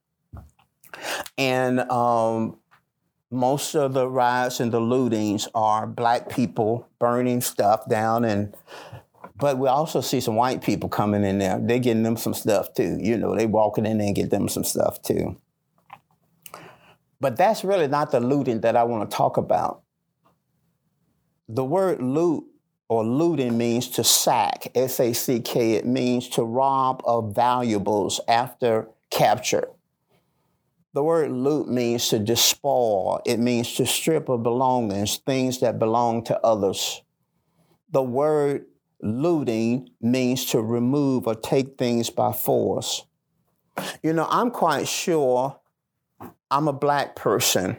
And um, most of the riots and the lootings are black people burning stuff down and but we also see some white people coming in there. They're getting them some stuff too. You know, they walking in and get them some stuff too. But that's really not the looting that I want to talk about. The word loot or looting means to sack, S A C K. It means to rob of valuables after capture. The word loot means to despoil, it means to strip of belongings, things that belong to others. The word looting means to remove or take things by force. You know, I'm quite sure I'm a black person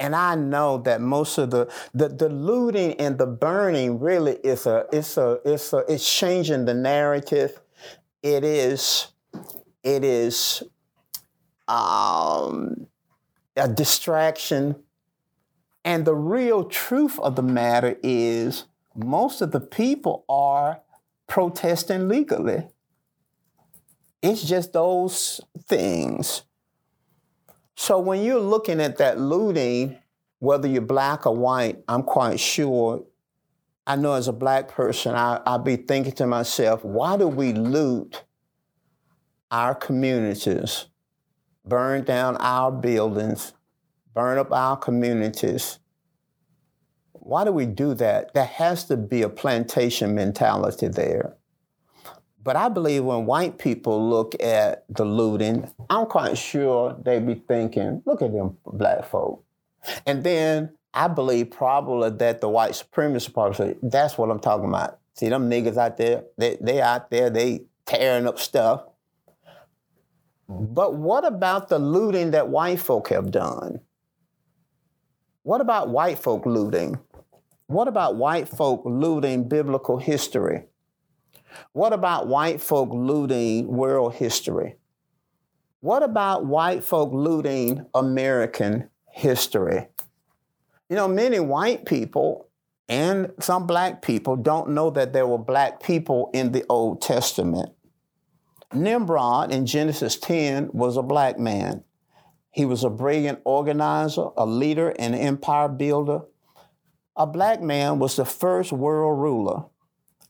and I know that most of the, the the looting and the burning really is a it's a it's a it's changing the narrative. It is it is um, a distraction. And the real truth of the matter is most of the people are protesting legally. It's just those things so when you're looking at that looting, whether you're black or white, I'm quite sure. I know as a black person, I, I'll be thinking to myself, why do we loot our communities, burn down our buildings, burn up our communities? Why do we do that? There has to be a plantation mentality there. But I believe when white people look at the looting, I'm quite sure they be thinking, look at them black folk. And then I believe probably that the white supremacist probably say, that's what I'm talking about. See them niggas out there, they they out there, they tearing up stuff. But what about the looting that white folk have done? What about white folk looting? What about white folk looting biblical history? What about white folk looting world history? What about white folk looting American history? You know, many white people and some black people don't know that there were black people in the Old Testament. Nimrod in Genesis 10 was a black man. He was a brilliant organizer, a leader, and empire builder. A black man was the first world ruler.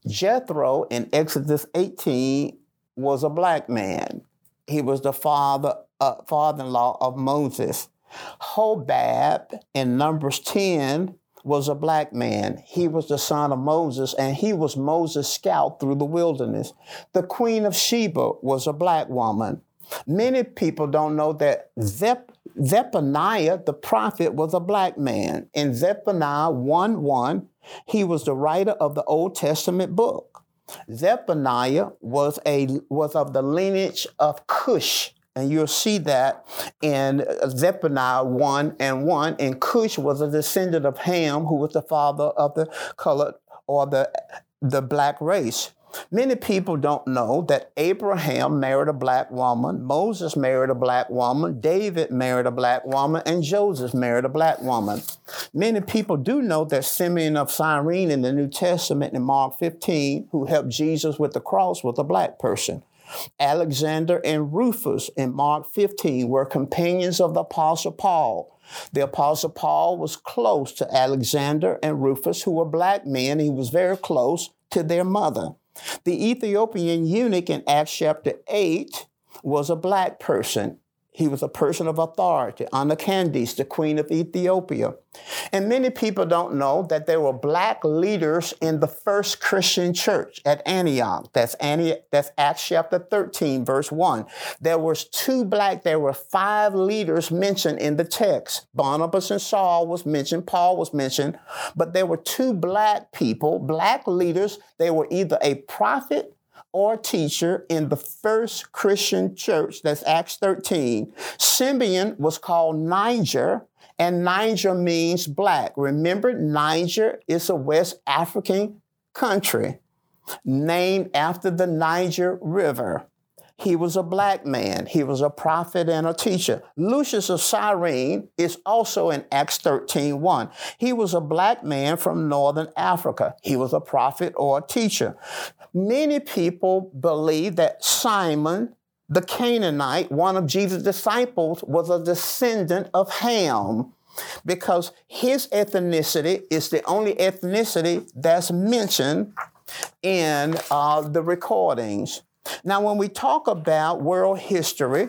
Jethro in Exodus 18 was a black man. He was the father, uh, father-in-law of Moses. Hobab in Numbers 10 was a black man. He was the son of Moses, and he was Moses' scout through the wilderness. The queen of Sheba was a black woman. Many people don't know that Zep- Zephaniah, the prophet, was a black man. In Zephaniah 1 1, he was the writer of the Old Testament book. Zephaniah was, a, was of the lineage of Cush. And you'll see that in Zephaniah 1 and 1. And Cush was a descendant of Ham, who was the father of the colored or the, the black race. Many people don't know that Abraham married a black woman, Moses married a black woman, David married a black woman, and Joseph married a black woman. Many people do know that Simeon of Cyrene in the New Testament in Mark 15, who helped Jesus with the cross, was a black person. Alexander and Rufus in Mark 15 were companions of the Apostle Paul. The Apostle Paul was close to Alexander and Rufus, who were black men. He was very close to their mother. The Ethiopian eunuch in Acts chapter 8 was a black person. He was a person of authority, Anna Candace, the queen of Ethiopia. And many people don't know that there were black leaders in the first Christian church at Antioch. That's, Antioch, that's Acts chapter 13, verse 1. There was two black, there were five leaders mentioned in the text. Barnabas and Saul was mentioned, Paul was mentioned, but there were two black people, black leaders. They were either a prophet or teacher in the first Christian church, that's Acts 13. Simeon was called Niger, and Niger means black. Remember, Niger is a West African country named after the Niger River. He was a black man. He was a prophet and a teacher. Lucius of Cyrene is also in Acts 13 1. He was a black man from northern Africa. He was a prophet or a teacher. Many people believe that Simon the Canaanite, one of Jesus' disciples, was a descendant of Ham because his ethnicity is the only ethnicity that's mentioned in uh, the recordings. Now, when we talk about world history,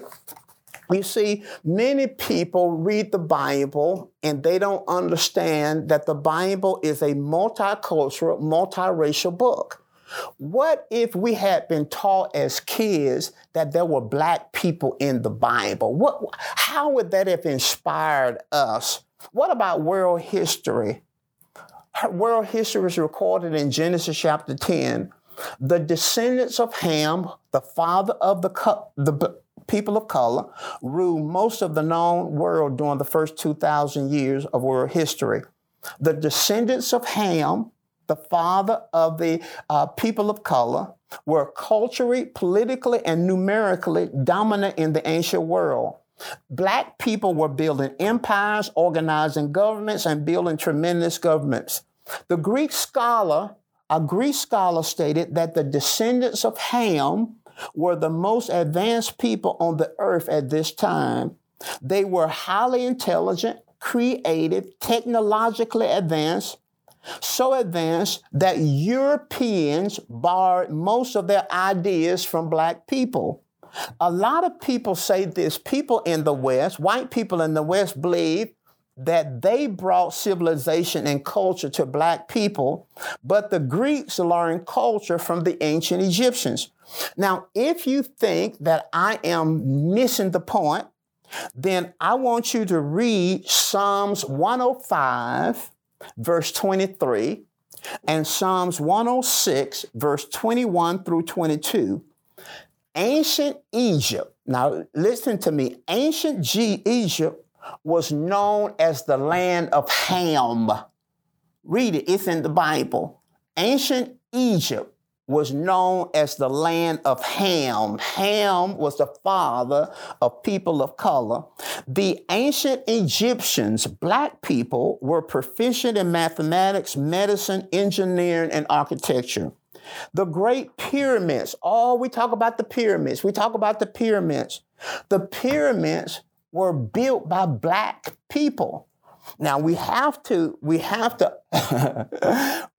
You see, many people read the Bible and they don't understand that the Bible is a multicultural, multiracial book. What if we had been taught as kids that there were black people in the Bible? What, how would that have inspired us? What about world history? World history is recorded in Genesis chapter 10. The descendants of Ham, the father of the, the people of color ruled most of the known world during the first 2,000 years of world history. The descendants of Ham, the father of the uh, people of color, were culturally, politically, and numerically dominant in the ancient world. Black people were building empires, organizing governments, and building tremendous governments. The Greek scholar, a Greek scholar stated that the descendants of Ham were the most advanced people on the earth at this time. They were highly intelligent, creative, technologically advanced, so advanced that Europeans borrowed most of their ideas from black people. A lot of people say this people in the West, white people in the West, believe that they brought civilization and culture to black people, but the Greeks learned culture from the ancient Egyptians. Now, if you think that I am missing the point, then I want you to read Psalms 105, verse 23, and Psalms 106, verse 21 through 22. Ancient Egypt, now listen to me, ancient G- Egypt was known as the land of Ham. Read it, it's in the Bible. Ancient Egypt was known as the land of Ham. Ham was the father of people of color. The ancient Egyptians, black people, were proficient in mathematics, medicine, engineering, and architecture. The great pyramids, oh, we talk about the pyramids, we talk about the pyramids. The pyramids were built by black people. Now we have to, we have to,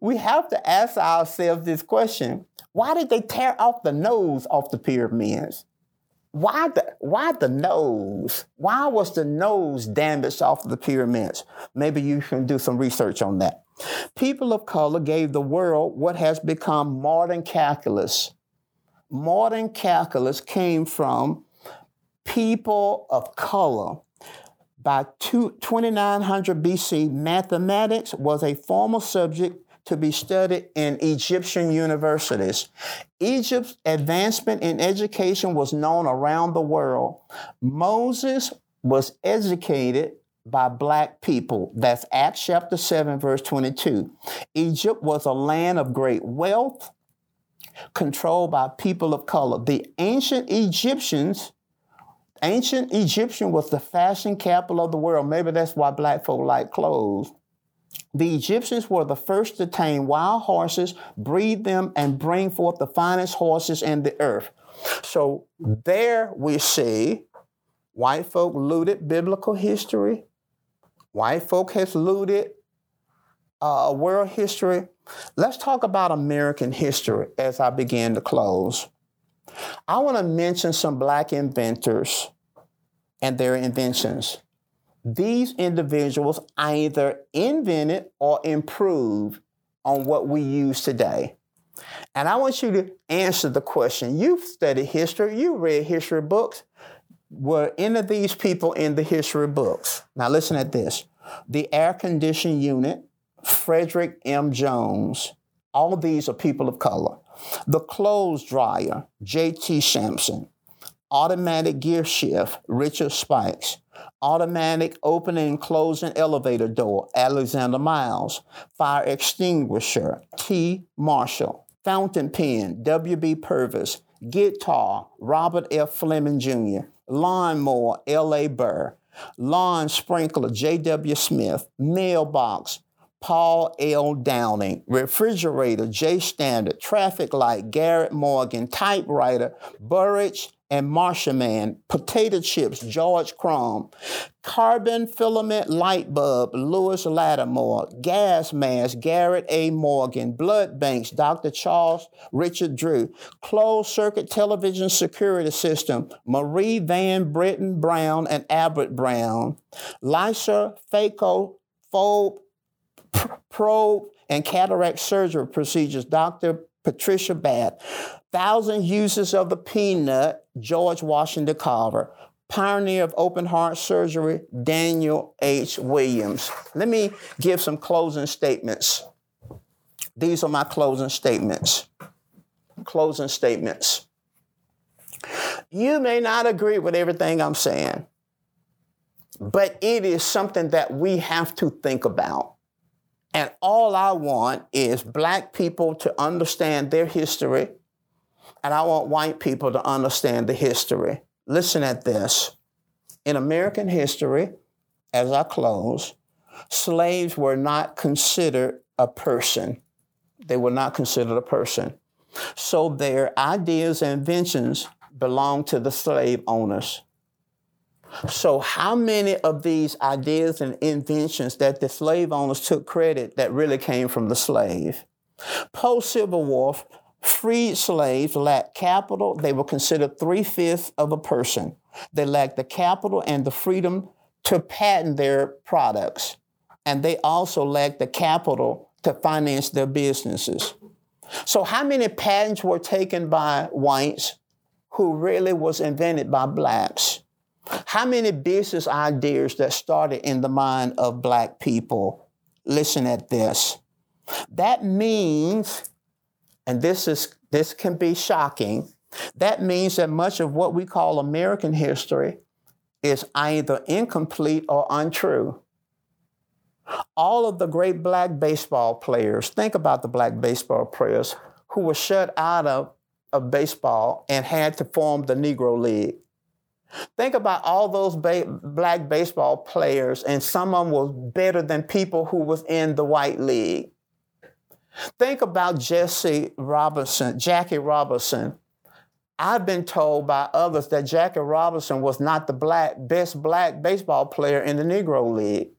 we have to ask ourselves this question. Why did they tear off the nose off the pyramids? Why the, why the nose? Why was the nose damaged off of the pyramids? Maybe you can do some research on that. People of color gave the world what has become modern calculus. Modern calculus came from people of color. By 2900 BC, mathematics was a formal subject to be studied in Egyptian universities. Egypt's advancement in education was known around the world. Moses was educated by black people. That's Acts chapter 7, verse 22. Egypt was a land of great wealth controlled by people of color. The ancient Egyptians Ancient Egyptian was the fashion capital of the world. Maybe that's why black folk like clothes. The Egyptians were the first to tame wild horses, breed them, and bring forth the finest horses in the earth. So there we see white folk looted biblical history. White folk has looted uh, world history. Let's talk about American history as I begin to close. I want to mention some black inventors and their inventions. These individuals either invented or improved on what we use today. And I want you to answer the question. You've studied history, you read history books. Were any of these people in the history books? Now listen at this. The air conditioning unit, Frederick M. Jones. All these are people of color. The clothes dryer, J.T. Sampson. Automatic gear shift, Richard Spikes. Automatic opening and closing elevator door, Alexander Miles. Fire extinguisher, T. Marshall. Fountain pen, W.B. Purvis. Guitar, Robert F. Fleming Jr. Lawnmower, L.A. Burr. Lawn sprinkler, J.W. Smith. Mailbox, Paul L. Downing, refrigerator, J. Standard, traffic light, Garrett Morgan, typewriter, Burridge and Marshman, potato chips, George Crum, carbon filament light bulb, Lewis Latimer, gas mask, Garrett A. Morgan, blood banks, Dr. Charles Richard Drew, closed circuit television security system, Marie Van Brittan Brown and Albert Brown, Lysa Phaco, Fold, probe, and cataract surgery procedures, Dr. Patricia Bath. Thousand uses of the peanut, George Washington Carver. Pioneer of open heart surgery, Daniel H. Williams. Let me give some closing statements. These are my closing statements. Closing statements. You may not agree with everything I'm saying, but it is something that we have to think about. And all I want is black people to understand their history, and I want white people to understand the history. Listen at this. In American history, as I close, slaves were not considered a person. They were not considered a person. So their ideas and inventions belonged to the slave owners. So, how many of these ideas and inventions that the slave owners took credit that really came from the slave? Post Civil War, freed slaves lacked capital. They were considered three fifths of a person. They lacked the capital and the freedom to patent their products. And they also lacked the capital to finance their businesses. So, how many patents were taken by whites who really was invented by blacks? How many business ideas that started in the mind of black people? Listen at this. That means, and this is this can be shocking, that means that much of what we call American history is either incomplete or untrue. All of the great black baseball players, think about the black baseball players who were shut out of, of baseball and had to form the Negro League. Think about all those ba- black baseball players, and some of them were better than people who was in the white league. Think about Jesse Robinson, Jackie Robinson. I've been told by others that Jackie Robinson was not the black best black baseball player in the Negro League,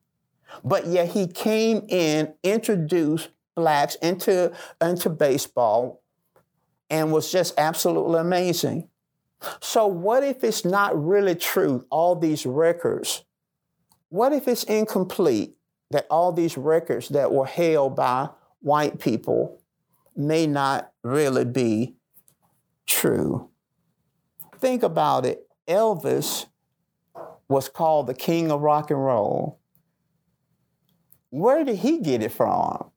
but yet he came in, introduced blacks into into baseball, and was just absolutely amazing. So, what if it's not really true, all these records? What if it's incomplete that all these records that were held by white people may not really be true? Think about it. Elvis was called the king of rock and roll. Where did he get it from?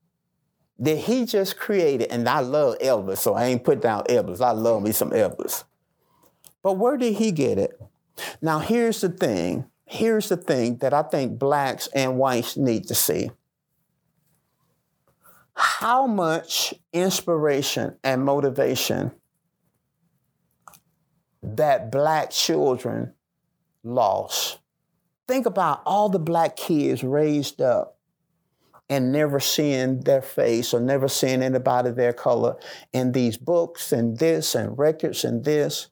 Did he just create it? And I love Elvis, so I ain't put down Elvis. I love me some Elvis. But where did he get it? Now, here's the thing. Here's the thing that I think blacks and whites need to see. How much inspiration and motivation that black children lost. Think about all the black kids raised up and never seeing their face or never seeing anybody their color in these books and this and records and this.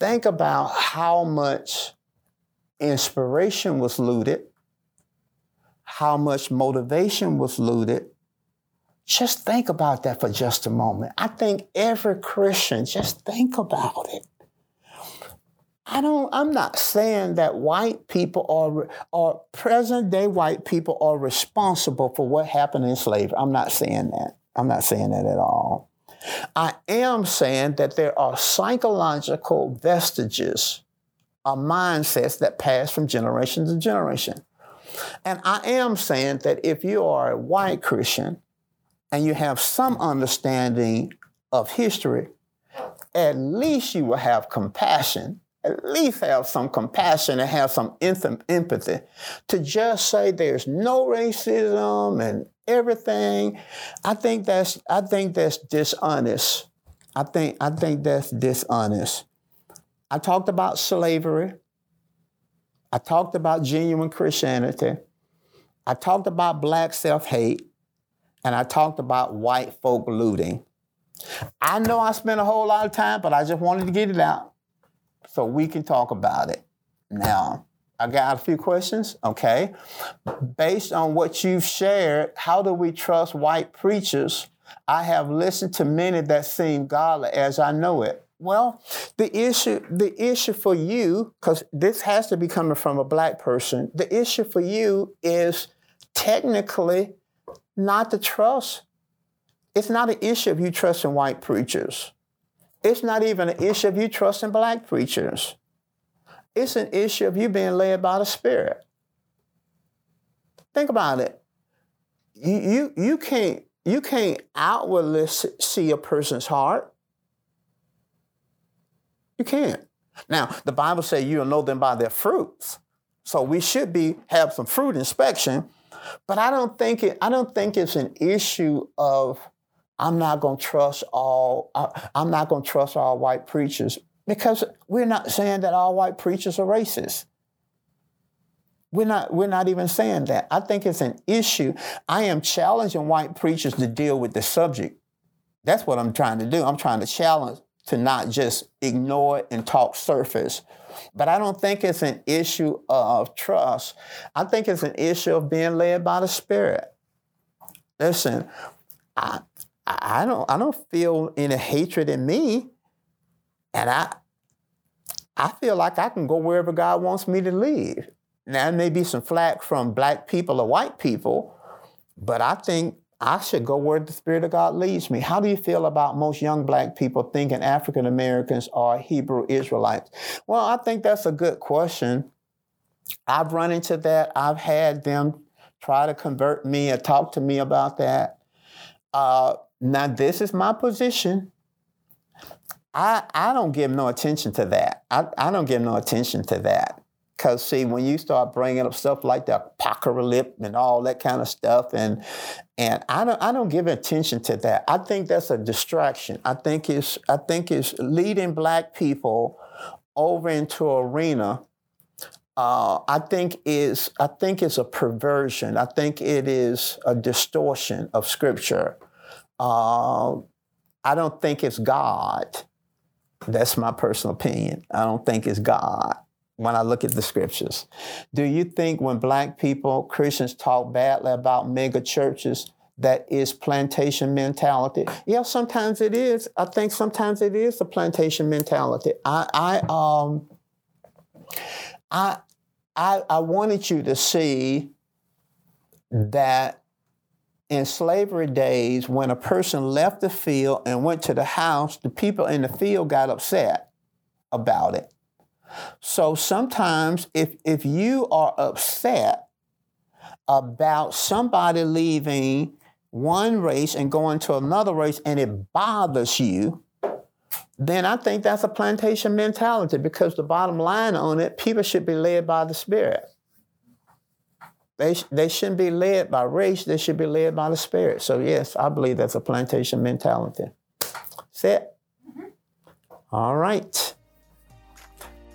Think about how much inspiration was looted, how much motivation was looted. Just think about that for just a moment. I think every Christian, just think about it. I don't, I'm not saying that white people are, or present day white people are responsible for what happened in slavery. I'm not saying that. I'm not saying that at all. I am saying that there are psychological vestiges of mindsets that pass from generation to generation. And I am saying that if you are a white Christian and you have some understanding of history, at least you will have compassion, at least have some compassion and have some empathy to just say there's no racism and everything. I think that's I think that's dishonest. I think I think that's dishonest. I talked about slavery. I talked about genuine Christianity. I talked about black self-hate and I talked about white folk looting. I know I spent a whole lot of time, but I just wanted to get it out. So we can talk about it. Now, I got a few questions, okay? Based on what you've shared, how do we trust white preachers? I have listened to many that seem godly as I know it. Well, the issue, the issue for you, because this has to be coming from a black person, the issue for you is technically not to trust. It's not an issue of you trusting white preachers. It's not even an issue of you trusting black preachers. It's an issue of you being led by the Spirit. Think about it. You, you, you, can't, you can't outwardly see a person's heart. You can't. Now, the Bible says you'll know them by their fruits. So we should be have some fruit inspection, but I don't think it I don't think it's an issue of I'm not going to trust all uh, I'm not going to trust all white preachers because we're not saying that all white preachers are racist. We're not, we're not even saying that. I think it's an issue. I am challenging white preachers to deal with the subject. That's what I'm trying to do. I'm trying to challenge to not just ignore it and talk surface. But I don't think it's an issue of trust. I think it's an issue of being led by the Spirit. Listen, I, I don't I don't feel any hatred in me. And I I feel like I can go wherever God wants me to leave. Now, there may be some flack from black people or white people, but I think I should go where the Spirit of God leads me. How do you feel about most young black people thinking African Americans are Hebrew Israelites? Well, I think that's a good question. I've run into that. I've had them try to convert me and talk to me about that. Uh, now, this is my position. I, I don't give no attention to that. I, I don't give no attention to that. Because, see, when you start bringing up stuff like the apocalypse and all that kind of stuff, and and I don't I don't give attention to that. I think that's a distraction. I think it's I think it's leading black people over into arena. Uh, I think is I think it's a perversion. I think it is a distortion of scripture. Uh, I don't think it's God. That's my personal opinion. I don't think it's God when I look at the scriptures. Do you think when black people, Christians, talk badly about mega churches, that is plantation mentality? Yeah, sometimes it is. I think sometimes it is a plantation mentality. I, I, um, I, I, I wanted you to see that in slavery days, when a person left the field and went to the house, the people in the field got upset about it. So sometimes, if, if you are upset about somebody leaving one race and going to another race and it bothers you, then I think that's a plantation mentality because the bottom line on it, people should be led by the Spirit. They, they shouldn't be led by race, they should be led by the Spirit. So, yes, I believe that's a plantation mentality. Set. Mm-hmm. All right.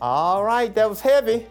All right, that was heavy.